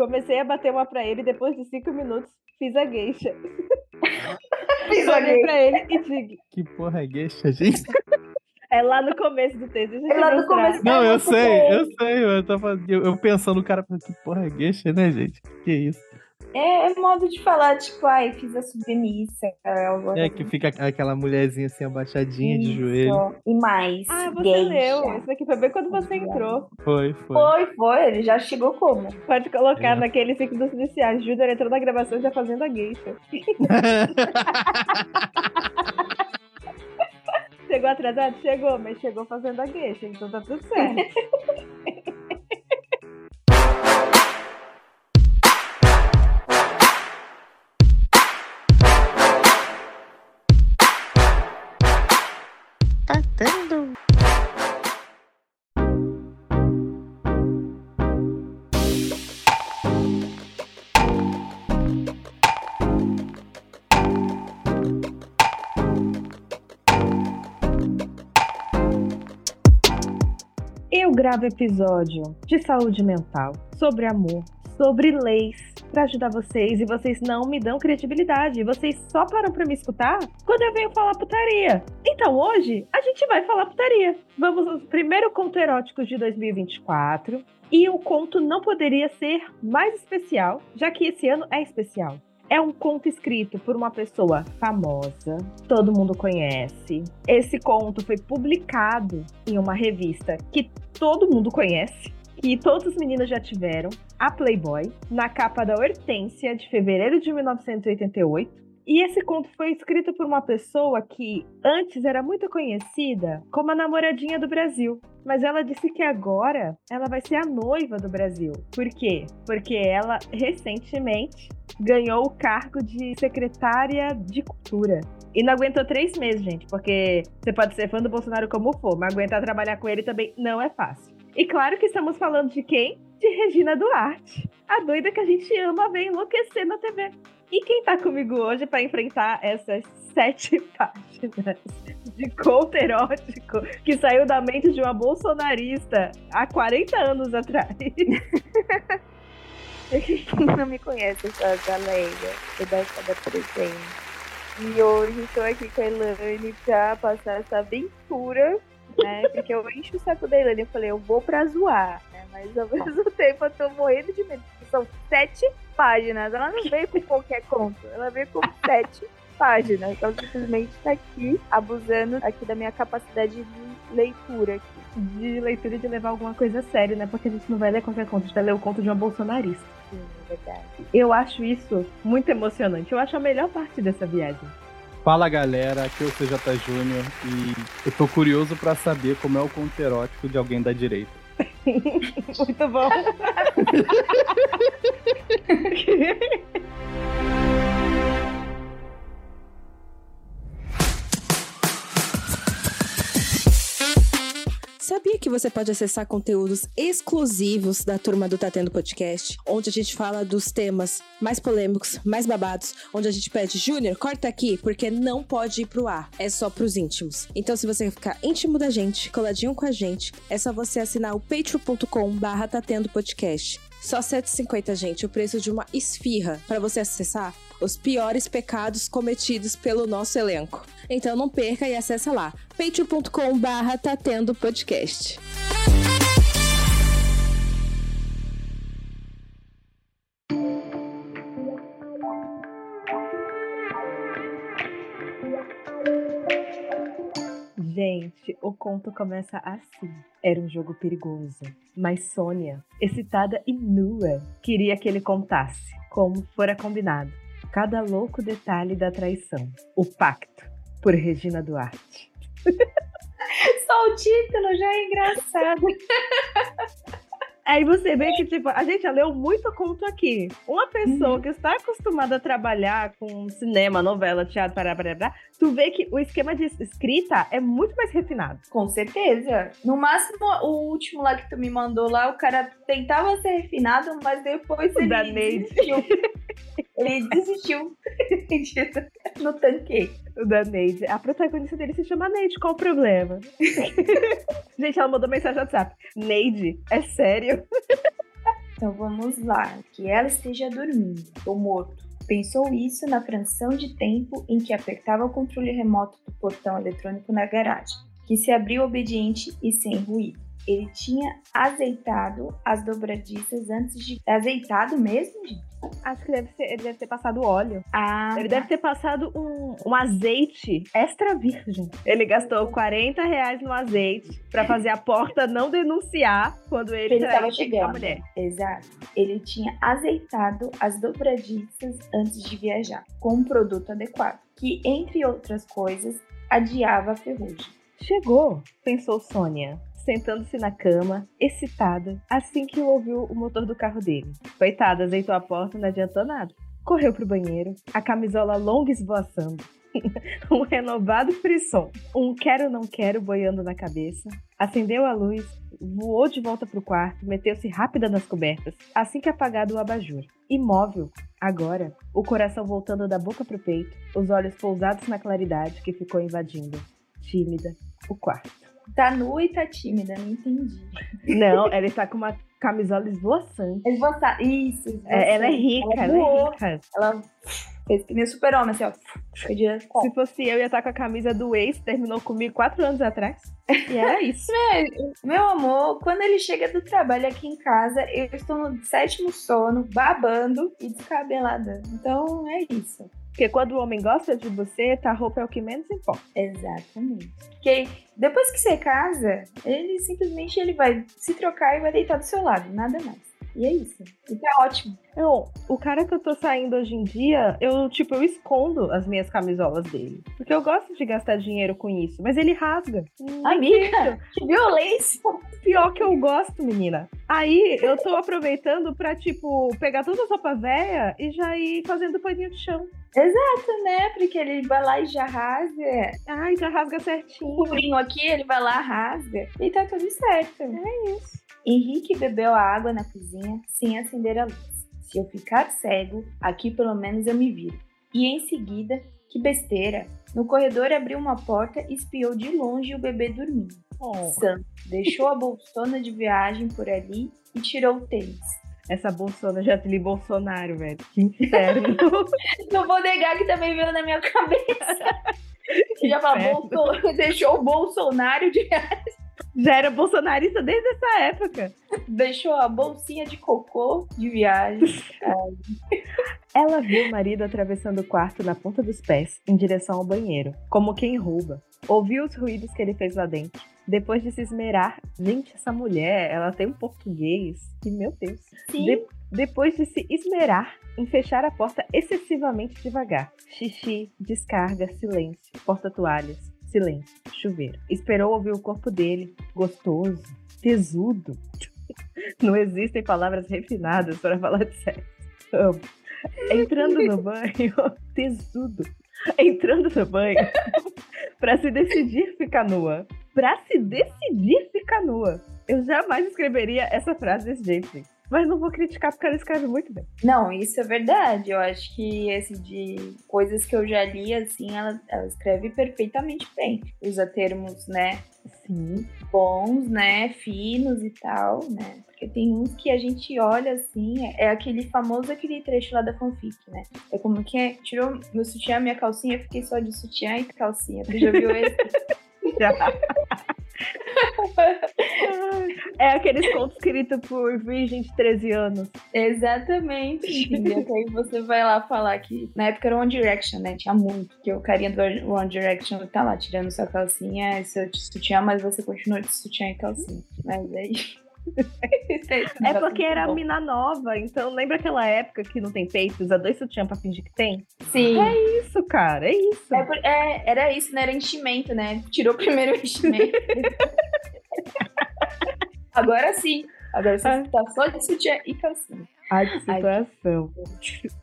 Comecei a bater uma pra ele e depois de cinco minutos fiz a gueixa. Fiz a gay. pra ele e digo. Que porra é gueixa, gente? É lá no começo do texto. Deixa eu É lá no começo. Não, eu muito sei, eu sei. Eu, tô falando, eu, eu pensando, o cara, que porra é gueixa, né, gente? Que isso? É, é modo de falar, tipo, ai, fiz a submissa. É que fica aquela mulherzinha assim, abaixadinha de Isso. joelho. E mais. Ah, você geisha. leu. Isso aqui foi bem quando você entrou. Foi, foi. Foi, foi, ele já chegou como? Pode colocar É. naquele ciclo dos iniciais. Júnior entrou na gravação já fazendo a gueixa. Chegou atrasado? Chegou, mas chegou fazendo a gueixa, então tá tudo certo. Dando. Eu gravo episódio de saúde mental, sobre amor, sobre leis, pra ajudar vocês e vocês não me dão credibilidade. Vocês só param pra me escutar quando eu venho falar putaria. Então hoje a gente vai falar putaria. Vamos ao primeiro conto erótico de 2024. E o conto não poderia ser mais especial, já que esse ano é especial. É um conto escrito por uma pessoa famosa, todo mundo conhece. Esse conto foi publicado em uma revista que todo mundo conhece, que todos os meninos já tiveram, a Playboy, na capa da Hortência, de fevereiro de 1988. E esse conto foi escrito por uma pessoa que antes era muito conhecida como a namoradinha do Brasil. Mas ela disse que agora ela vai ser a noiva do Brasil. Por quê? Porque ela recentemente ganhou o cargo de secretária de cultura. E não aguentou três meses, gente, porque você pode ser fã do Bolsonaro como for, mas aguentar trabalhar com ele também não é fácil. E claro que estamos falando de quem? De Regina Duarte, a doida que a gente ama ver enlouquecer na TV. E quem tá comigo hoje para enfrentar essas sete páginas de conto erótico que saiu da mente de uma bolsonarista há 40 anos atrás? Quem não me conhece, eu sou a Galega, eu da Espada Presente. E hoje estou aqui com a Elaine pra passar essa aventura, né? Porque eu encho o saco da Elaine. Eu falei, eu vou pra zoar, né? Mas ao mesmo tempo eu tô morrendo de medo. São sete páginas. Ela não veio com qualquer conto, ela veio com sete páginas. Então simplesmente tá aqui, abusando aqui da minha capacidade de leitura aqui. De leitura de levar alguma coisa a sério, né? Porque a gente não vai ler qualquer conto, a gente vai ler o conto de uma bolsonarista. Sim, é verdade. Eu acho isso muito emocionante. Eu acho a melhor parte dessa viagem. Fala galera, aqui é o CJ Júnior e eu tô curioso pra saber como é o conto erótico de alguém da direita. Muito bom. Sabia que você pode acessar conteúdos exclusivos da turma do Tá Tendo Podcast, onde a gente fala dos temas mais polêmicos, mais babados, onde a gente pede, Júnior, corta aqui, porque não pode ir pro ar, é só pros íntimos. Então, se você ficar íntimo da gente, coladinho com a gente, é só você assinar o patreon.com barra Tá Tendo Podcast. Só R$ 7,50, gente, o preço de uma esfirra para você acessar os piores pecados cometidos pelo nosso elenco. Então não perca e acessa lá, patreon.com barra tá podcast. Gente, o conto começa assim. Era um jogo perigoso, mas Sônia, excitada e nua, queria que ele contasse, como fora combinado, cada louco detalhe da traição. O pacto, por Regina Duarte. Só o título já é engraçado. Aí você vê que, tipo, a gente já leu muito conto aqui. Uma pessoa que está acostumada a trabalhar com cinema, novela, teatro, pará, pará, pará, tu vê que o esquema de escrita é muito mais refinado. Com certeza. No máximo, o último lá que tu me mandou lá, o cara tentava ser refinado, mas depois O ele da Neide. ele desistiu no tanque. Da Neide. A protagonista dele se chama Neide, qual o problema? Gente, ela mandou mensagem no WhatsApp. Neide, é sério? Então vamos lá. Que ela esteja dormindo ou morto. Pensou isso na fração de tempo em que apertava o controle remoto do portão eletrônico na garagem, que se abriu obediente e sem ruído. Ele tinha azeitado as dobradiças antes de. Azeitado mesmo, gente? Acho que deve ser, ele deve ter passado óleo. Ah, Ele deve ter passado um, um azeite extra virgem. Ele gastou 40 reais no azeite pra fazer a porta não denunciar quando ele, Ele tava traiu a chegando. mulher. Exato. Ele tinha azeitado as dobradiças antes de viajar, com um produto adequado, que, entre outras coisas, adiava a ferrugem. Chegou, pensou Sônia, sentando-se na cama, excitada, assim que ouviu o motor do carro dele. Coitada, azeitou a porta, não adiantou nada. Correu pro banheiro, a camisola longa esvoaçando. um renovado frisson, um quero não quero boiando na cabeça. Acendeu a luz, voou de volta pro quarto, meteu-se rápida nas cobertas, assim que apagado o abajur. Imóvel, agora, o coração voltando da boca pro peito, os olhos pousados na claridade que ficou invadindo, tímida, o quarto. Tá nua e tá tímida, não entendi. Não, ela está com uma camisola esvoaçante. Isso. É, ela é rica, Ela ela, é rica. Ela fez que nem super-homem, assim, ó. Se fosse eu, ia estar com a camisa do ex, terminou comigo quatro anos atrás. E era isso. Meu amor, quando ele chega do trabalho aqui em casa, eu estou no sétimo sono, babando e descabelada. Então é isso. Porque quando o homem gosta de você, tá roupa é o que menos importa. Exatamente. Porque depois que você casa, ele simplesmente ele vai se trocar e vai deitar do seu lado, nada mais. E é isso. E tá ótimo. Não, o cara que eu tô saindo hoje em dia, eu, tipo, eu escondo as minhas camisolas dele. Porque eu gosto de gastar dinheiro com isso. Mas ele rasga. Amiga, que violência! Pior que eu gosto, menina. Aí eu tô aproveitando pra, tipo, pegar toda a roupa velha e já ir fazendo paninho de chão. Exato, né? Porque ele vai lá e já rasga. Ai, já rasga O certinho. cubrinho aqui, ele vai lá, rasga. E tá tudo certo. É isso. Henrique bebeu a água na cozinha sem acender a luz. Se eu ficar cego, aqui pelo menos eu me viro. E em seguida, que besteira! No corredor abriu uma porta e espiou de longe o bebê dormindo. Oh, Sam deixou a bolsona de viagem por ali e tirou o tênis. Essa bolsona já li Bolsonaro, velho. Que inferno. Não vou negar que também veio na minha cabeça. Já. Bolso- deixou o Bolsonaro de já era bolsonarista desde essa época. deixou a bolsinha de cocô de viagem. Ela viu o marido atravessando o quarto na ponta dos pés, em direção ao banheiro, como quem rouba. Ouviu os ruídos que ele fez lá dentro. Depois de se esmerar, gente, essa mulher, ela tem um português que, meu Deus. Sim. De- depois de se esmerar em fechar a porta excessivamente devagar. Xixi, descarga, silêncio, porta-toalhas, silêncio, chuveiro. Esperou ouvir o corpo dele, gostoso, tesudo. Não existem palavras refinadas para falar de sexo. Amo. Entrando no banho, tesudo. Entrando no banho para se decidir ficar nua. Pra se decidir ficar nua. Eu jamais escreveria essa frase desse jeito, gente. Mas não vou criticar porque ela escreve muito bem. Não, isso é verdade. Eu acho que esse de coisas que eu já li, assim, ela, ela escreve perfeitamente bem. Usa termos, né, Sim. bons, né, finos e tal, né? Porque tem uns que a gente olha assim, é aquele famoso aquele trecho lá da fanfic, né? É como que é, tirou meu sutiã, minha calcinha, eu fiquei só de sutiã e calcinha. Tu já viu esse? É aqueles contos escritos por virgem de 13 anos. Exatamente, aí você vai lá falar que na época era One Direction, né? Tinha muito. Que o carinha do One Direction tá lá tirando sua calcinha, seu sutiã, mas você continua de sutiã e calcinha. Mas aí. É porque era mina nova, então lembra aquela época que não tem peito, usa dois sutiã pra fingir que tem? Sim. É isso, cara, é isso. É por- é, era isso, né? Era enchimento, né? Tirou primeiro o enchimento. Agora sim. Agora você Ah. tá só de sutiã e calcinha. Ai, que situação.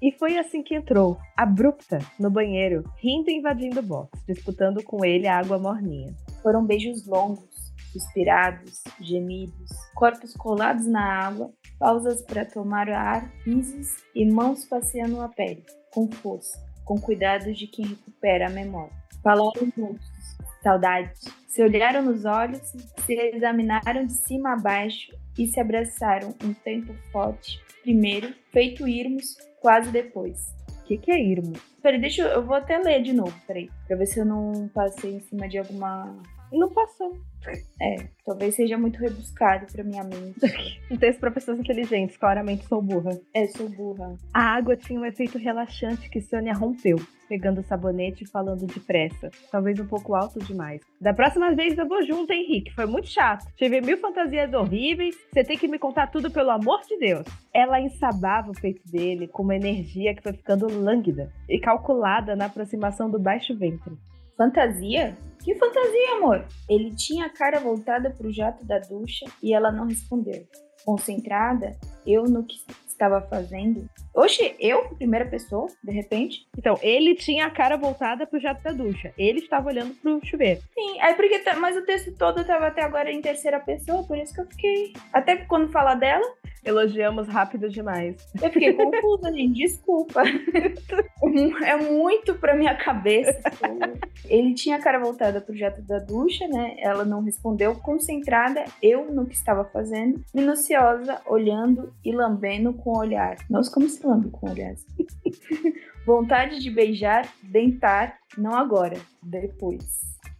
E foi assim que entrou, abrupta, no banheiro, rindo e invadindo o box, disputando com ele a água morninha. Foram beijos longos, suspirados, gemidos, corpos colados na água, pausas para tomar ar, risos e mãos passeando a pele, com força, com cuidado de quem recupera a memória. Falaram juntos, saudade. Se olharam nos olhos, se examinaram de cima a baixo e se abraçaram um tempo forte, primeiro, feito irmos, quase depois. O que, que é irmo? Peraí, deixa eu, eu vou até ler de novo, peraí, pra ver se eu não passei em cima de alguma. Não passou. É, talvez seja muito rebuscado pra minha mente. Um texto para pessoas inteligentes, claramente sou burra. É, sou burra. A água tinha um efeito relaxante que Sônia rompeu, pegando o sabonete e falando depressa. Talvez um pouco alto demais. Da próxima vez eu vou junto, Henrique. Foi muito chato. Tive mil fantasias horríveis. Você tem que me contar tudo, pelo amor de Deus. Ela ensabava o peito dele com uma energia que foi ficando lânguida e calculada na aproximação do baixo ventre. Fantasia? Que fantasia, amor? Ele tinha a cara voltada pro jato da ducha e ela não respondeu. Concentrada, eu no que estava fazendo. Oxe, eu, primeira pessoa, de repente? Então, ele tinha a cara voltada pro jato da ducha. Ele estava olhando pro chuveiro. Sim, é porque. tá- Mas o texto todo tava até agora em terceira pessoa, por isso que eu fiquei. Até quando fala dela, Elogiamos rápido demais. eu fiquei confusa, gente. Desculpa. É muito pra minha cabeça. Ele tinha a cara voltada pro jato da ducha, né? Ela não respondeu, concentrada, eu no que estava fazendo, minuciosa, olhando e lambendo com o olhar. Nossa, como se olhar? Vontade de beijar, dentar, não agora, depois.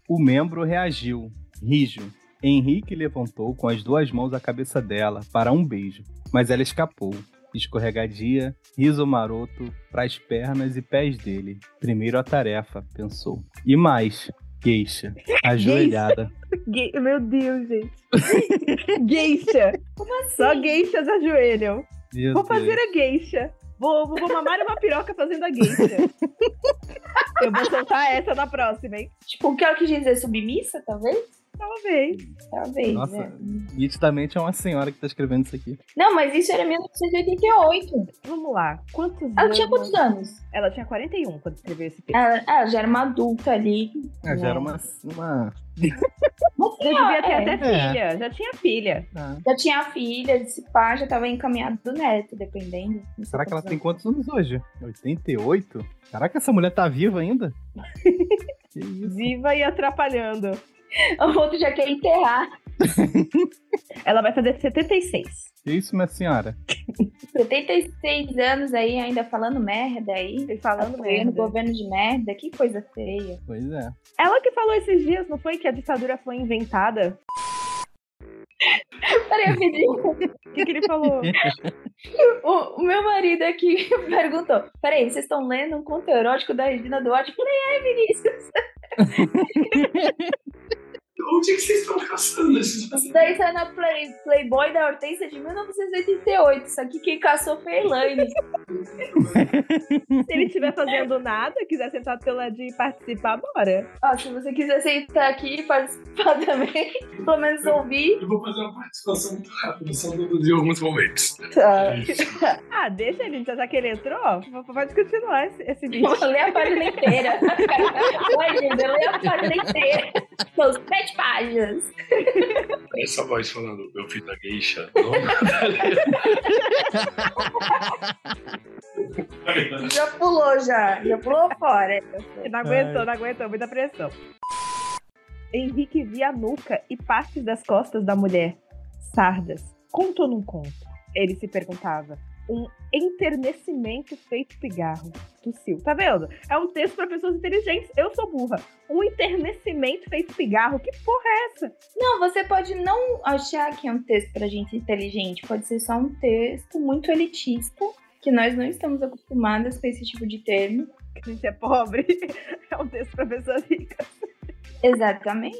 O membro reagiu, rijo. Henrique levantou com as duas mãos a cabeça dela para um beijo, mas ela escapou. Escorregadia, riso maroto para as pernas e pés dele. Primeiro a tarefa, pensou. E mais, queixa, ajoelhada. Gay- Meu Deus, gente. geisha. Como assim? Só geishas ajoelham. Meu Vou fazer Deus. a geisha. Vou, vou, vou mamar uma piroca fazendo a geisha. Eu vou soltar essa na próxima, hein? Tipo, o que ela quis dizer? Submissa, talvez? Talvez. Talvez, Nossa, né? nitidamente é uma senhora que tá escrevendo isso aqui. Não, mas isso era 1988. Vamos lá. Quantos Ela anos? tinha quantos anos? Ela tinha 41 quando escreveu esse texto. Ela, ela já era uma adulta ali. Já né? era uma. uma... Uma Já devia ter é. até filha. Já tinha filha. Ah, Já tinha filha, esse pá, já tava encaminhado do neto, dependendo. Será que ela quantos tem quantos anos hoje? 88? Caraca, essa mulher tá viva ainda? Viva e atrapalhando. O outro já quer enterrar. Ela vai fazer 76. Que isso, minha senhora? 76 anos aí, ainda falando merda aí. E falando apoiando merda. governo de merda, que coisa feia. Pois é. Ela que falou esses dias, não foi? Que a ditadura foi inventada? Peraí, rapidinho. O que, que ele falou? o, o meu marido aqui perguntou: Peraí, vocês estão lendo um conto erótico da Regina Duarte? Eu falei: É, Vinícius. Onde é que vocês estão caçando esses Isso daí saiu na Play, Playboy da Hortência de 1988. Isso aqui quem caçou foi a Elaine. Se ele estiver fazendo nada, quiser sentar do teu ladinho e participar, bora. Ó, se você quiser sentar aqui e participar também, pelo menos ouvir. Eu vou fazer uma participação muito rápida, só de alguns momentos. Tá. Ah, deixa ele, já que ele entrou, pode continuar esse, esse vídeo. Vou ler a página inteira. Vai, gente, eu leio a página inteira. São sete páginas. Essa voz falando, eu fiz a geisha. Não, Já pulou, já. Já pulou fora. Não aguentou, não aguentou, muita pressão. Henrique via a nuca e partes das costas da mulher. Sardas. Conto ou não conto? Ele se perguntava. Um enternecimento feito pigarro. Tossiu. Tá vendo? É um texto para pessoas inteligentes. Eu sou burra. Um enternecimento feito pigarro. Que porra é essa? Não, você pode não achar que é um texto pra gente inteligente. Pode ser só um texto muito elitista, que nós não estamos acostumadas com esse tipo de termo. Que a gente é pobre. É um texto para pessoas ricas. Exatamente.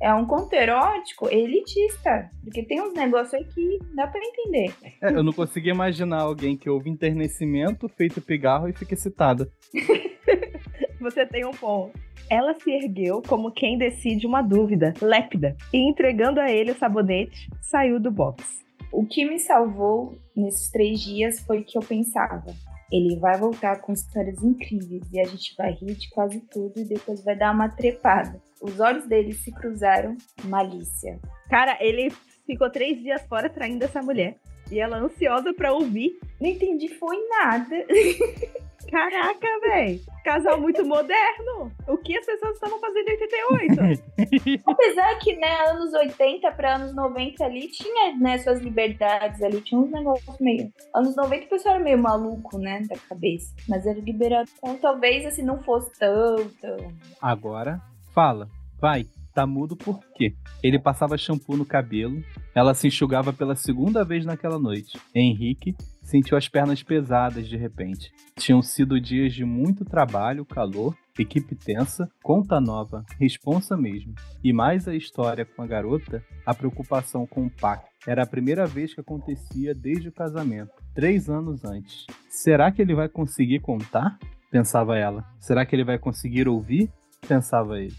É um conto erótico elitista. Porque tem uns negócios aí que dá pra entender. É, eu não consigo imaginar alguém que ouve enternecimento, feito pigarro e fica excitada. Você tem um ponto. Ela se ergueu como quem decide uma dúvida, lépida, e entregando a ele o sabonete, saiu do box. O que me salvou nesses três dias foi que eu pensava. Ele vai voltar com histórias incríveis e a gente vai rir de quase tudo e depois vai dar uma trepada. Os olhos dele se cruzaram, malícia. Cara, ele ficou três dias fora traindo essa mulher. E ela ansiosa pra ouvir. Não entendi, foi nada. Caraca, véi. Casal muito moderno. O que as pessoas estavam fazendo em 88? Apesar que, né, anos 80 pra anos 90 ali tinha, né, suas liberdades ali, tinha uns negócios meio. Anos 90 o pessoal era meio maluco, né, da cabeça. Mas era liberado. Então talvez, assim, não fosse tão, tão. Agora, fala. Vai. Tá mudo por quê? Ele passava shampoo no cabelo, ela se enxugava pela segunda vez naquela noite. Henrique sentiu as pernas pesadas de repente. Tinham sido dias de muito trabalho, calor, equipe tensa, conta nova, responsa mesmo. E mais a história com a garota, a preocupação com o pacto. Era a primeira vez que acontecia desde o casamento, três anos antes. Será que ele vai conseguir contar? Pensava ela. Será que ele vai conseguir ouvir? Pensava ele.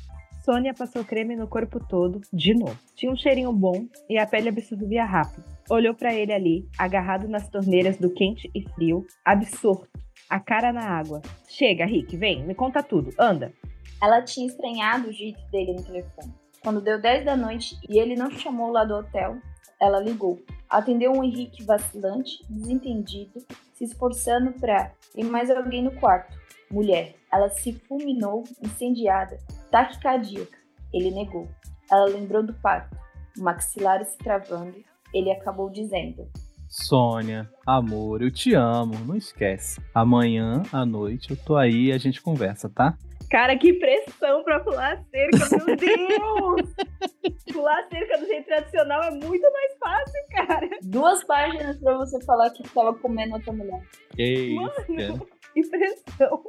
Sônia passou creme no corpo todo, de novo. Tinha um cheirinho bom e a pele absorvia rápido. Olhou para ele ali, agarrado nas torneiras do quente e frio, absorto, a cara na água. Chega, Rick, vem, me conta tudo, anda. Ela tinha estranhado o jeito dele no telefone. Quando deu 10 da noite e ele não chamou lá do hotel, ela ligou. Atendeu um Henrique vacilante, desentendido, se esforçando para ir mais alguém no quarto. Mulher. Ela se fulminou, incendiada, taquicardíaca. Ele negou. Ela lembrou do pacto, o maxilar se travando. Ele acabou dizendo: Sônia, amor, eu te amo, não esquece. Amanhã à noite eu tô aí e a gente conversa, tá? Cara, que pressão pra pular a cerca, meu Deus! pular a cerca do jeito tradicional é muito mais fácil, cara. Duas páginas pra você falar que tava comendo outra mulher. Que isso, Mano, cara. que pressão.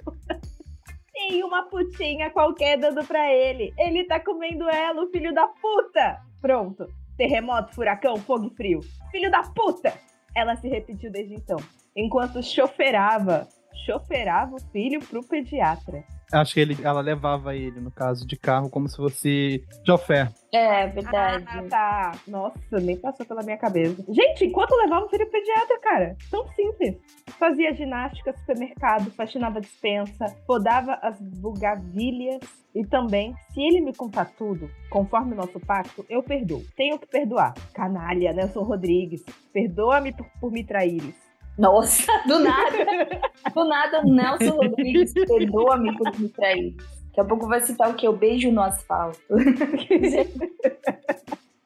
Uma putinha qualquer dando pra ele. Ele tá comendo ela, o filho da puta! Pronto. Terremoto, furacão, fogo e frio. Filho da puta! Ela se repetiu desde então. Enquanto choferava, choferava o filho pro pediatra. Acho que ele, ela levava ele, no caso, de carro, como se fosse chofer. É, verdade. Ah, tá. Nossa, nem passou pela minha cabeça. Gente, enquanto levava o filho pro pediatra, cara. Tão simples. Fazia ginástica, supermercado, faxinava dispensa, podava as bugavilhas. E também, se ele me contar tudo, conforme o nosso pacto, eu perdoo. Tenho que perdoar. Canalha, Nelson Rodrigues. Perdoa-me por, por me traíres. Nossa, do nada. Do nada, o Nelson Rodrigues perdoa-me por me trair. Daqui a pouco vai citar o que? O beijo no asfalto.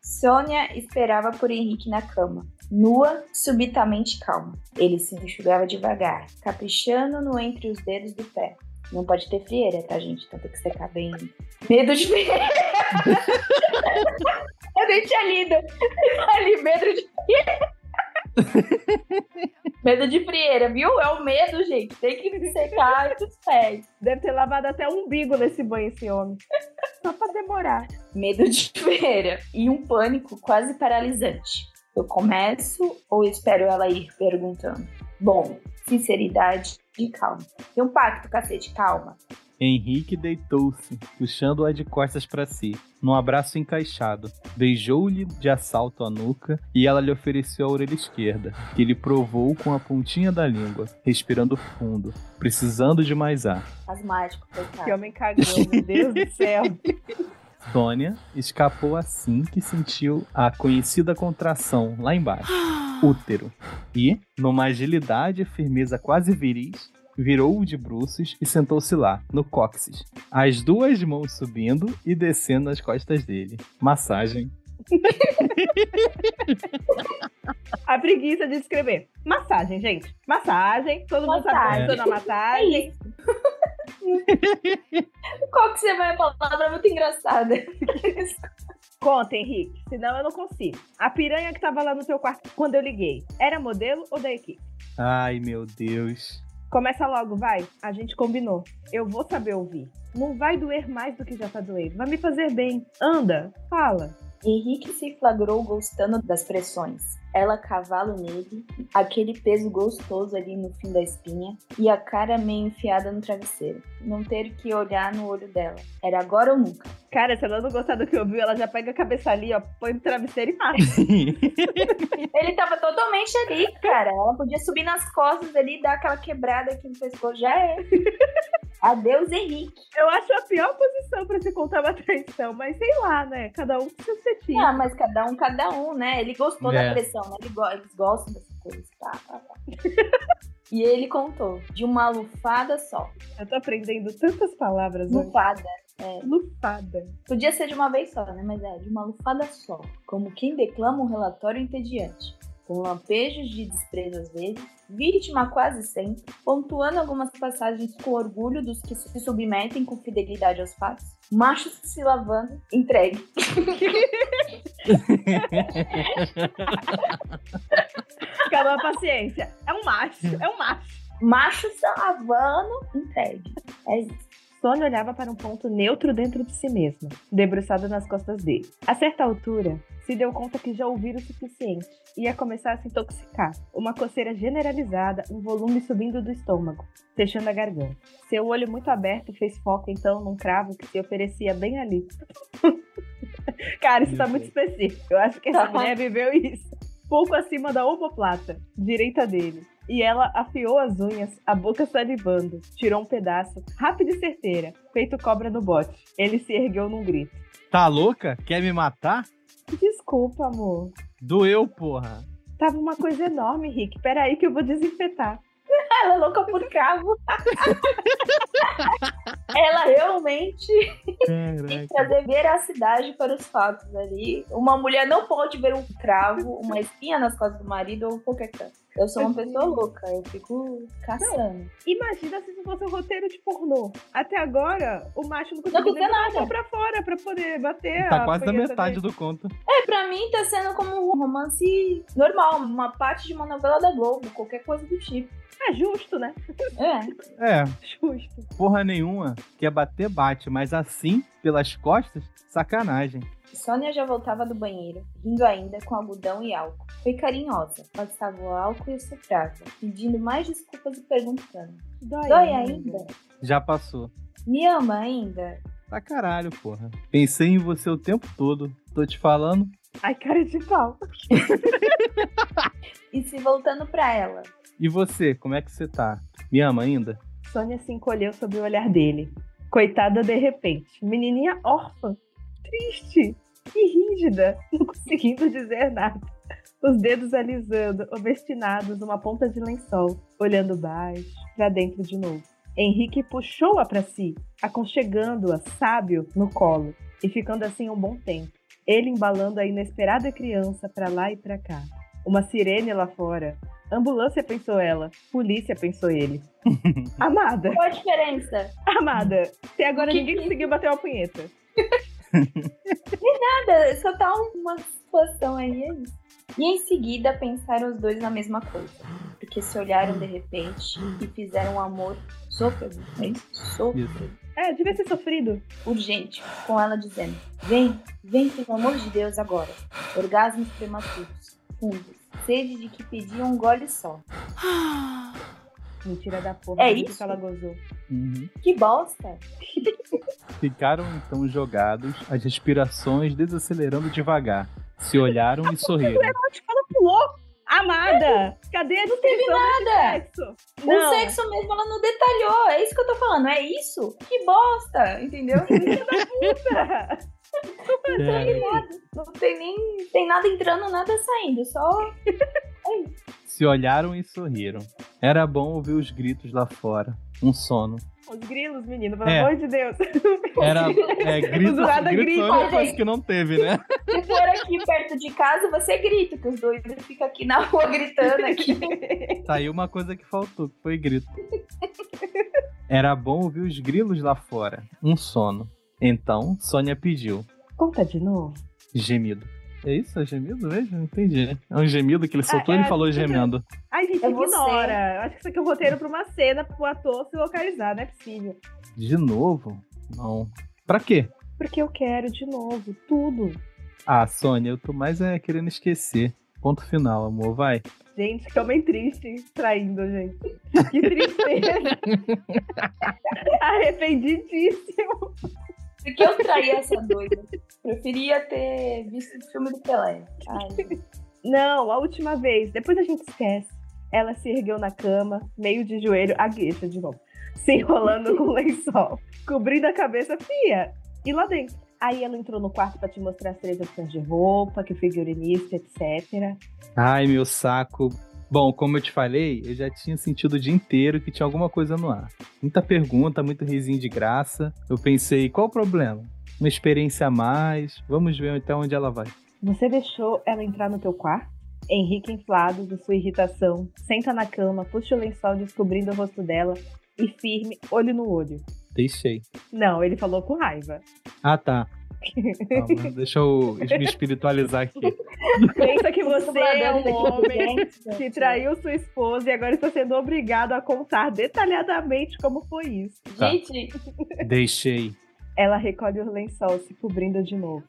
Sônia esperava por Henrique na cama, nua, subitamente calma. Ele se enxugava devagar, caprichando no entre os dedos do pé. Não pode ter frieira, tá, gente? Então tem que secar bem. Medo de frieira. Eu nem tinha lido. Ali, medo de medo de frieira, viu? É o medo, gente. Tem que secar os pés. Deve ter lavado até o umbigo nesse banho, esse homem. Só pra demorar. Medo de frieira. E um pânico quase paralisante. Eu começo ou espero ela ir perguntando? Bom, sinceridade e calma. Tem um pacto, cacete, calma. Henrique deitou-se, puxando-a de costas para si, num abraço encaixado. Beijou-lhe de assalto a nuca e ela lhe ofereceu a orelha esquerda, que ele provou com a pontinha da língua, respirando fundo, precisando de mais ar. Asmático, Que coitado. homem cagão, meu Deus do céu. Sônia escapou assim que sentiu a conhecida contração lá embaixo, útero, e, numa agilidade e firmeza quase viris, virou-o de bruços e sentou-se lá, no cóccix, as duas mãos subindo e descendo nas costas dele. Massagem. A preguiça de escrever. Massagem, gente. Massagem. Todo mundo sabe Massagem. que funciona a É massagem. isso. Qual que você vai falar? Palavra muito engraçada. Conta, Henrique. Senão eu não consigo. A piranha que tava lá no teu quarto quando eu liguei. Era modelo ou da equipe? Ai, meu Deus. Começa logo, vai. A gente combinou. Eu vou saber ouvir. Não vai doer mais do que já tá doendo. Vai me fazer bem. Anda, fala. Henrique se flagrou gostando das pressões. Ela cavalo nele, aquele peso gostoso ali no fim da espinha e a cara meio enfiada no travesseiro. Não ter que olhar no olho dela. Era agora ou nunca. Cara, se ela não gostar do que ouviu, ela já pega a cabeça ali, ó, põe no travesseiro e mata. Ele tava totalmente ali, cara. Ela podia subir nas costas ali, dar aquela quebrada aqui no pescoço. Já é. Adeus, Henrique. Eu acho a pior posição pra se contar uma traição, mas sei lá, né? Cada um com seus fetiches. Ah, mas cada um, cada um, né? Ele gostou É. da pressão, né? Eles gostam dessas coisas. Tá, tá, tá. E ele contou de uma lufada só. Eu tô aprendendo tantas palavras. Lufada. Lufada. Podia ser de uma vez só, né? Mas é de uma lufada só. Como quem declama um relatório entediante. Com lampejos de desprezo às vezes, vítima quase sempre, pontuando algumas passagens com orgulho dos que se submetem com fidelidade aos fatos, machos se lavando, entregue. Calma, a paciência. É um macho, é um macho. Macho se lavando, entregue. É isso. Sônia olhava para um ponto neutro dentro de si mesma, debruçada nas costas dele. A certa altura, se deu conta que já ouviram o suficiente. Ia começar a se intoxicar. Uma coceira generalizada, um volume subindo do estômago, fechando a garganta. Seu olho muito aberto fez foco então num cravo que se oferecia bem ali. Cara, isso tá muito específico. Eu acho que essa mulher viveu isso. Pouco acima da omoplata, direita dele. E ela afiou as unhas, a boca salivando, tirou um pedaço, rápida e certeira, feito cobra no bote. Ele se ergueu num grito. Tá louca? Quer me matar? Desculpa, amor. Doeu, porra. Tava uma coisa enorme, Rick. Peraí que eu vou desinfetar. Ela é louca por cravo. ela realmente tem que trazer veracidade para os fatos ali. Uma mulher não pode ver um cravo, uma espinha nas costas do marido ou qualquer coisa. Eu sou uma pessoa louca, eu fico caçando. Imagina se isso fosse um roteiro de pornô. Até agora, o macho não Não conseguiu nem nada. pra fora pra poder bater Tá a quase da metade dele. do conto. É, pra mim tá sendo como um romance normal, uma parte de uma novela da Globo, qualquer coisa do tipo. É justo, né? É. É, Justo. porra nenhuma. Quer bater, bate. Mas assim, pelas costas, sacanagem. Sônia já voltava do banheiro, rindo ainda com algodão e álcool. Foi carinhosa, passava o álcool e soprava, pedindo mais desculpas e perguntando: Dói, Dói ainda? Já passou. Me ama ainda? Pra caralho, porra. Pensei em você o tempo todo. Tô te falando. Ai, cara de pau. E se voltando pra ela: E você, como é que você tá? Me ama ainda? Sônia se encolheu sob o olhar dele. Coitada de repente. Menininha órfã. Triste. E rígida. Não conseguindo dizer nada. Os dedos alisando, obstinados numa ponta de lençol. Olhando baixo, pra dentro de novo. Henrique puxou-a pra si, aconchegando-a, sábio, no colo. E ficando assim um bom tempo. Ele embalando a inesperada criança pra lá e pra cá. Uma sirene lá fora. Ambulância, pensou ela. Polícia, pensou ele. Amada, Qual a diferença? amada. Até agora Que ninguém que- conseguiu bater uma punheta. Nada, só tá uma situação aí, é isso. E em seguida pensaram os dois na mesma coisa. Porque se olharam de repente e fizeram um amor sôfrego. É isso? Sôfrego. É, devia ser sofrido. urgente, com ela dizendo: Vem, vem, pelo amor de Deus, agora. Orgasmos prematuros, fundos, sede de que pediam um gole só. Mentira da porra. É do que isso? ela gozou. Uhum. Que bosta! Ficaram então jogados, as respirações desacelerando devagar. Se olharam e sorriram. Acho que ela pulou. Amada, cadê a descrição nada. sexo? O sexo mesmo ela não detalhou, é isso que eu tô falando, é isso? Que bosta, entendeu? Puta. É, não tem nem tem nada entrando, nada saindo, só se olharam e sorriram. Era bom ouvir os gritos lá fora. Um sono. Os grilos, menino, pelo É. amor de Deus. Era é, grito, Zoada grito é a única coisa que não teve, né? se for aqui perto de casa, você grita, que os dois ficam aqui na rua gritando aqui. Tá aí uma coisa que faltou, que foi grito. Era bom ouvir os grilos lá fora. Um sono. Então, Sônia pediu. Conta de novo. Gemido. É isso? É gemido mesmo? Não entendi. É um gemido que ele soltou é, e ele falou é, gemendo. Ai, gente, É ignora. Eu acho que isso aqui é um roteiro pra uma cena pro ator se localizar, não é possível. De novo? Não. Pra quê? Porque eu quero de novo, tudo. Ah, Sônia, eu tô mais é, querendo esquecer. Ponto final, amor, vai. Gente, que homem triste traindo, gente. Que tristeza. Arrependidíssimo. Porque eu traí essa doida. Preferia ter visto o filme do Pelé. Ai, Não, a última vez. Depois a gente esquece. Ela se ergueu na cama, meio de joelho, a gueixa de novo. Se enrolando com o lençol, cobrindo a cabeça, fia. E lá dentro. Aí ela entrou no quarto pra te mostrar as três opções de roupa, que o figurinista, etc. Ai, meu saco. Bom, como eu te falei, eu já tinha sentido o dia inteiro que tinha alguma coisa no ar. Muita pergunta, muito risinho de graça. Eu pensei, qual o problema? Uma experiência a mais, vamos ver até onde ela vai. Você deixou ela entrar no teu quarto? Henrique, inflado de sua irritação, senta na cama, puxa o lençol descobrindo o rosto dela e firme, olho no olho. Deixei. Não, ele falou com raiva. Ah, tá. Calma, deixa eu me espiritualizar aqui. Pensa que você é um homem que traiu sua esposa e agora está sendo obrigado a contar detalhadamente como foi isso. Tá. Gente, Deixei. Ela recolhe o lençol, se cobrindo de novo.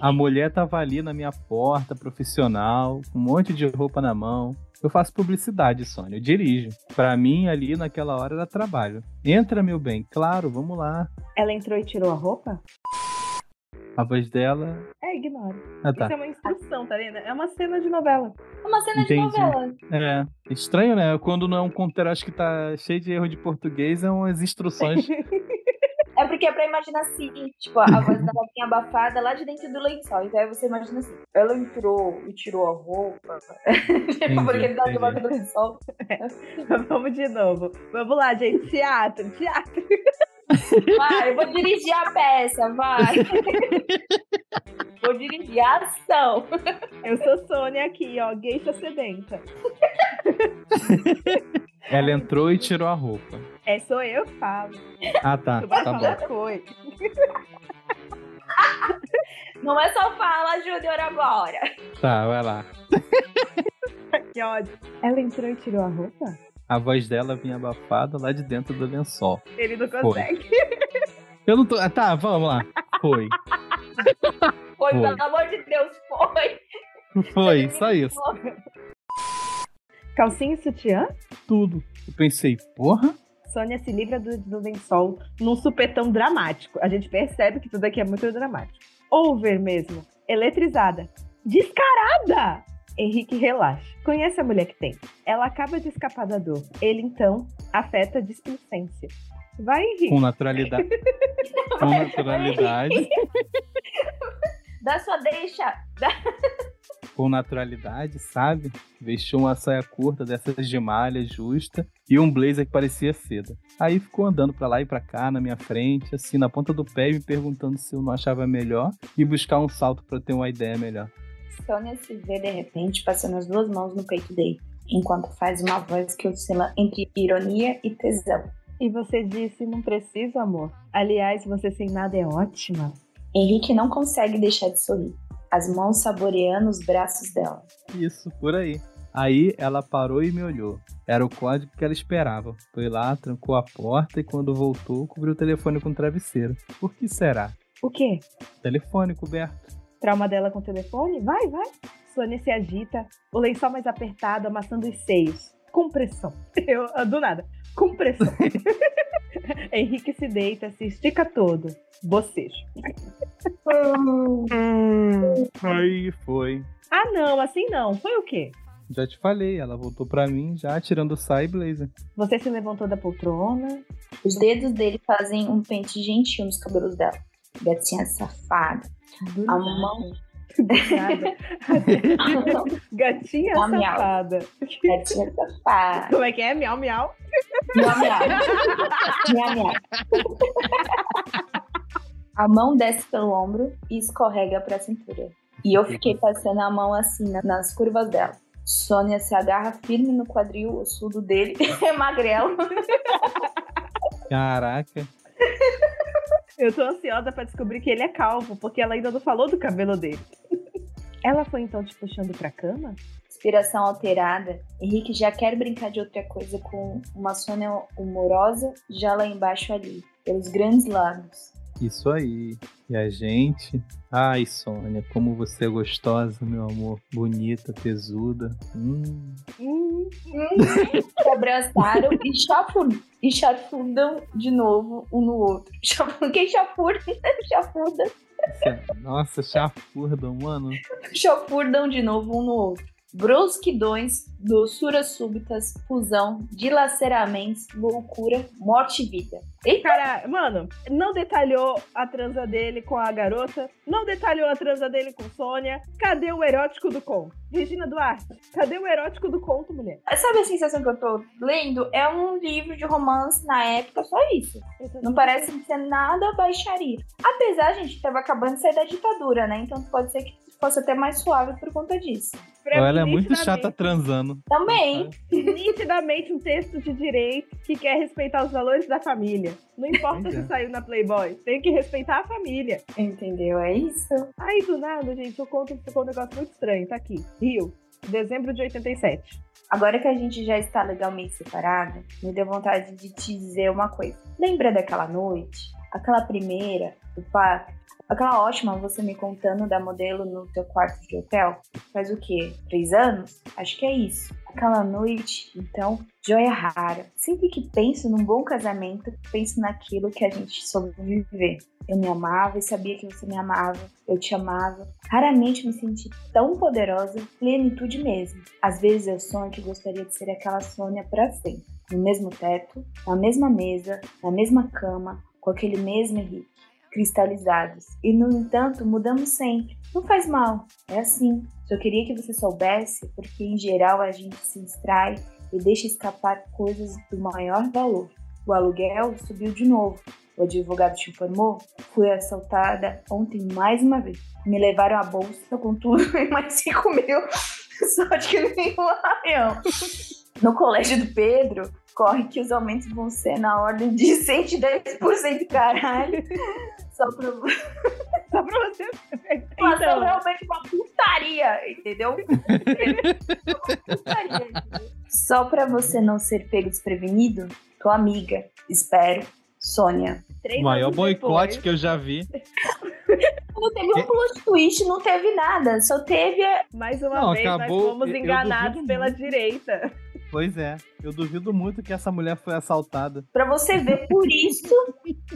A mulher tava ali na minha porta, profissional, com um monte de roupa na mão. Eu faço publicidade, Sônia, eu dirijo. Pra mim, ali naquela hora era trabalho. Entra, meu bem, claro, vamos lá. Ela entrou e tirou a roupa? A voz dela. É, ignora. Ah, Isso tá. é uma instrução, tá vendo? É uma cena de novela. uma cena Entendi. de novela. É. Estranho, né? Quando não é um conteúdo, acho que tá cheio de erro de português, é umas instruções. É porque é pra imaginar assim, tipo, a voz dela tinha abafada lá de dentro do lençol. Então aí você imagina assim, ela entrou e tirou a roupa. tipo, porque ele tava entendi. debaixo do lençol. Vamos de novo. Vamos lá, gente. Teatro, teatro. Vai, eu vou dirigir a peça, vai. vou dirigir a ação. Eu sou Sônia aqui, ó, geisha sedenta. Ela entrou e tirou a roupa. É, sou eu que falo. Ah, tá. Tu vai Tá falar bom. foi. Não é só fala, Júnior, agora. Tá, vai lá. Que ódio. Ela entrou e tirou a roupa? A voz dela vinha abafada lá de dentro do lençol. Ele não consegue. Eu não tô. Ah, tá, vamos lá. Foi. Foi, Foi. pelo amor de Deus, foi. Foi, só isso. Calcinha e sutiã? Tudo. Eu pensei, porra? Sônia se livra do, do lençol num supetão dramático. A gente percebe que tudo aqui é muito dramático. Over mesmo. Eletrizada. Descarada! Henrique relaxa. Conhece a mulher que tem. Ela acaba de escapar da dor. Ele, então, afeta a displicência. Vai, Henrique. Com naturalidade. Com naturalidade. Dá sua deixa. Com naturalidade, sabe? Vestiu uma saia curta dessas de malha justa e um blazer que parecia seda. Aí ficou andando pra lá e pra cá na minha frente, assim, na ponta do pé, e me perguntando se eu não achava melhor e buscar um salto pra ter uma ideia melhor. Sônia se vê de repente passando as duas mãos no peito dele, enquanto faz uma voz que oscila entre ironia e tesão. E você disse, não preciso, amor. Aliás, você sem nada é ótima. Henrique não consegue deixar de sorrir, as mãos saboreando os braços dela. Isso, por aí. Aí ela parou e me olhou. Era o código que ela esperava. Foi lá, trancou a porta e quando voltou, cobriu o telefone com o travesseiro. Por que será? O quê? Telefone coberto. Trauma dela com o telefone? Vai, vai. Sônia se agita, o lençol mais apertado, amassando os seios. Com pressão. Eu, ah, do nada. Com pressão. Henrique se deita, se estica todo. Bocejo. Aí foi. Ah, não, assim não. Foi o quê? Já te falei, ela voltou pra mim já tirando o saia e blazer. Você se levantou da poltrona. Os dedos dele fazem um pente gentil nos cabelos dela. Gatinha safada. Do A nada. mão. Do nada. Gatinha Miau, miau. safada. Gatinha safada. Como é que é? Miau, miau. Miau, miau. Miau, miau. A mão desce pelo ombro e escorrega pra cintura. E eu fiquei passando a mão assim na- nas curvas dela. Sônia se agarra firme no quadril ossudo dele, é magrelo. Caraca. Eu tô ansiosa pra descobrir que ele é calvo, porque ela ainda não falou do cabelo dele. Ela foi então te puxando pra cama? Inspiração alterada, Henrique já quer brincar de outra coisa com uma Sônia humorosa já lá embaixo ali, pelos grandes lábios. Isso aí. E a gente. Ai, Sônia, como você é gostosa, meu amor. Bonita, tesuda. Hum. Hum, Se abraçaram e, chafur, e chafurdam de novo um no outro. Quem chafurda? Chafurda. Nossa, chafurdam, mano. Chafurdam de novo um no outro. Brusquidões, doçuras súbitas, fusão, dilaceramentos, loucura, morte e vida. Eita, Cara, mano, não detalhou a transa dele com a garota, não detalhou a transa dele com Sônia. Cadê o erótico do conto? Regina Duarte, cadê o erótico do conto, mulher? sabe a sensação que eu tô lendo? É um livro de romance na época, só isso. Não parece ser nada baixaria. Apesar, gente, tava acabando de sair da ditadura, né? Então pode ser que fosse até mais suave por conta disso. Ou ela é muito chata transando. Também. Nitidamente um texto de direito que quer respeitar os valores da família. Não importa Pois é. se saiu na Playboy, tem que respeitar a família. Entendeu? É isso. Aí do nada, gente, o conto ficou um negócio muito estranho. Tá aqui. Rio, dezembro de 87. Agora que a gente já está legalmente separado, me deu vontade de te dizer uma coisa. Lembra daquela noite? Aquela primeira, parque? Aquela ótima você me contando da modelo no teu quarto de hotel? Faz o quê? Três anos? Acho que é isso. Aquela noite, então, joia rara. Sempre que penso num bom casamento, penso naquilo que a gente soube viver. Eu me amava e sabia que você me amava. Eu te amava. Raramente me senti tão poderosa, plenitude mesmo. Às vezes eu sonho que gostaria de ser aquela Sônia para sempre. No mesmo teto, na mesma mesa, na mesma cama, com aquele mesmo Henrique, cristalizados. E no entanto, mudamos sempre. Não faz mal, é assim. Só queria que você soubesse, porque em geral a gente se distrai e deixa escapar coisas do maior valor. O aluguel subiu de novo. O advogado te informou? Fui assaltada ontem mais uma vez. Me levaram a bolsa com tudo e mais 5 mil. Sorte que nem um arranhão. No colégio do Pedro, corre que os aumentos vão ser na ordem de 110% caralho. Só pra Só pra você ver. Passou Então, realmente uma putaria, entendeu? Uma putaria, entendeu? Só pra você não ser pego desprevenido, tua amiga, espero, Sônia. três O maior boicote depois, que eu já vi. Não teve um plot twist, não teve nada. Só teve. Mais uma Não, vez, acabou- nós fomos enganados pela direita. Pois é. Eu duvido muito que essa mulher foi assaltada. Pra você ver por isso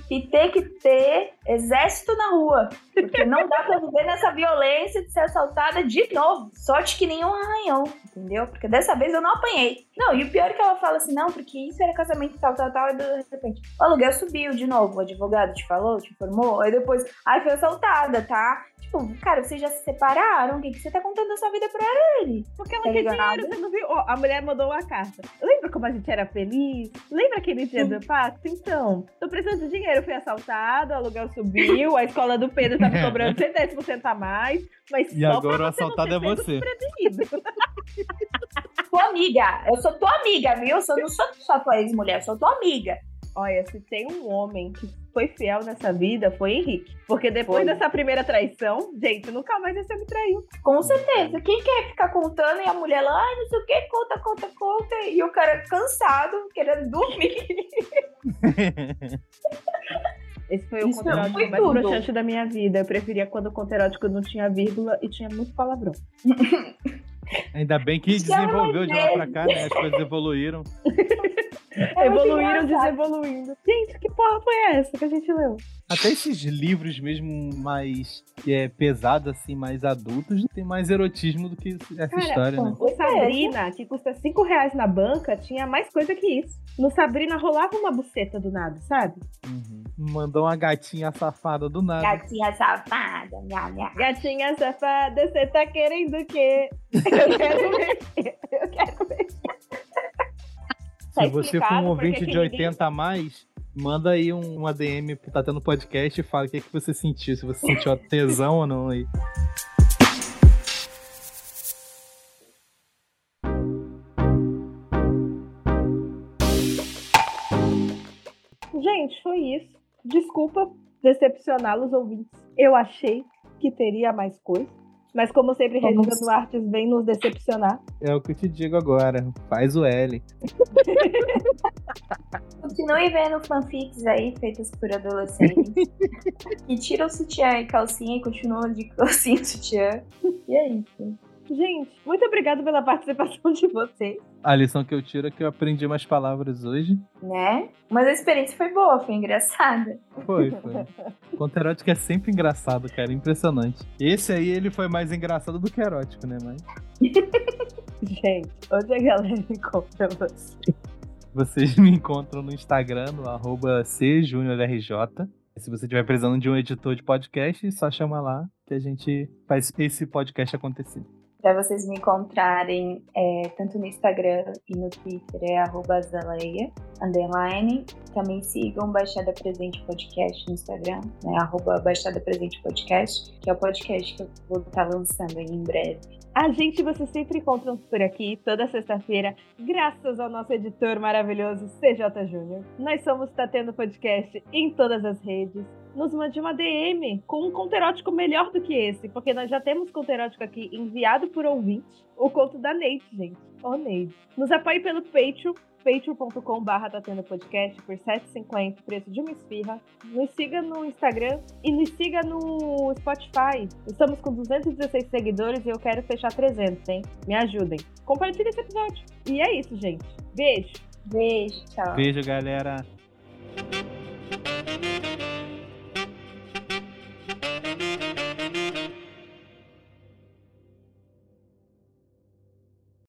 que tem que ter exército na rua. Porque não dá pra viver nessa violência de ser assaltada de novo. Sorte que nenhum arranhão, entendeu? Porque dessa vez eu não apanhei. Não, e o pior é que ela fala assim, não, porque isso era casamento tal, tal, tal, e de repente o aluguel subiu de novo. O advogado te falou, te informou, aí depois, ai, foi assaltada, tá? Tipo, cara, vocês já se separaram? O que, que você tá contando da sua vida pra ele? Porque ela Tá quer ligado? dinheiro, você não viu? Ó, a mulher mandou uma carta. Lembra como a gente era feliz? Lembra aquele dia do pacto? Então, tô precisando de dinheiro, fui assaltado, o aluguel subiu, a escola do Pedro tá me cobrando 110% a mais, mas E só agora o assaltado é você. Tua amiga, eu sou tua amiga, viu? Eu sou- não sou só tua ex-mulher, eu sou tua amiga. Olha, se tem um homem que foi fiel nessa vida, foi Henrique. Porque depois Foi. dessa primeira traição, gente, nunca mais esse me traiu. Com certeza. Quem quer ficar contando e a mulher lá, ai, não sei o que, conta, conta, conta, e o cara cansado, querendo dormir. Esse foi o Isso conto erótico foi mais tudo. broxante da minha vida. Eu preferia quando o conto erótico não tinha vírgula e tinha muito palavrão. Ainda bem que é desenvolveu de lá pra cá, né? As coisas evoluíram. É Evoluíram, desevoluindo. Gente, que porra foi essa que a gente leu? Até esses livros mesmo mais é, pesados, assim, mais adultos, tem mais erotismo do que essa Cara, história, né? O Sabrina, que custa 5 reais na banca, tinha mais coisa que isso. No Sabrina rolava uma buceta do nada, sabe? Uhum. Mandou uma gatinha safada do nada. Gatinha safada, nha, nha. Gatinha safada, você tá querendo o quê? Eu quero mexer, eu quero mexer. Tá Se você for um ouvinte que de ninguém- 80 a mais, manda aí um, um ADM pro Tá Tendo Podcast e fala o que, que você sentiu. Se você sentiu a tesão ou não aí. Gente, foi isso. Desculpa decepcioná-los ouvintes. Eu achei que teria mais coisa. Mas como sempre, Vamos. Regina Duartes vem nos decepcionar. É o que eu te digo agora. Faz o L. Continue vendo fanfics aí feitas por adolescentes. que tiram o sutiã e calcinha e continuam de calcinha e sutiã. E é isso. Gente, muito obrigada pela participação de vocês. A lição que eu tiro é que eu aprendi mais palavras hoje. Né? Mas a experiência foi boa, foi engraçada. Foi, foi. Conto erótico é sempre engraçado, cara. Impressionante. Esse aí, ele foi mais engraçado do que erótico, né? Mas... Gente, onde a galera encontra vocês? Vocês me encontram no Instagram, no arroba cjuniorrj. Se você estiver precisando de um editor de podcast, só chama lá que a gente faz esse podcast acontecer. Para vocês me encontrarem é, tanto no Instagram e no Twitter é arroba Zaleia, underline. Também sigam Baixada Presente Podcast no Instagram, né? Arroba Baixada Presente Podcast, que é o podcast que eu vou estar lançando em breve. A gente você sempre encontra por aqui, toda sexta-feira, graças ao nosso editor maravilhoso, CJ Júnior. Nós somos Tá Tendo Podcast em todas as redes. Nos mande uma DM com um conto erótico melhor do que esse, porque nós já temos conto erótico aqui enviado por ouvinte. O conto da Neide, gente. Ô, Neide. Nos apoie pelo Patreon, patreon.com barra tá tendo podcast por 7,50, preço de uma esfirra. Nos siga no Instagram e nos siga no Spotify. Estamos com 216 seguidores e eu quero fechar 300, hein? Me ajudem. Compartilhe esse episódio. E é isso, gente. Beijo. Beijo, tchau. Beijo, galera.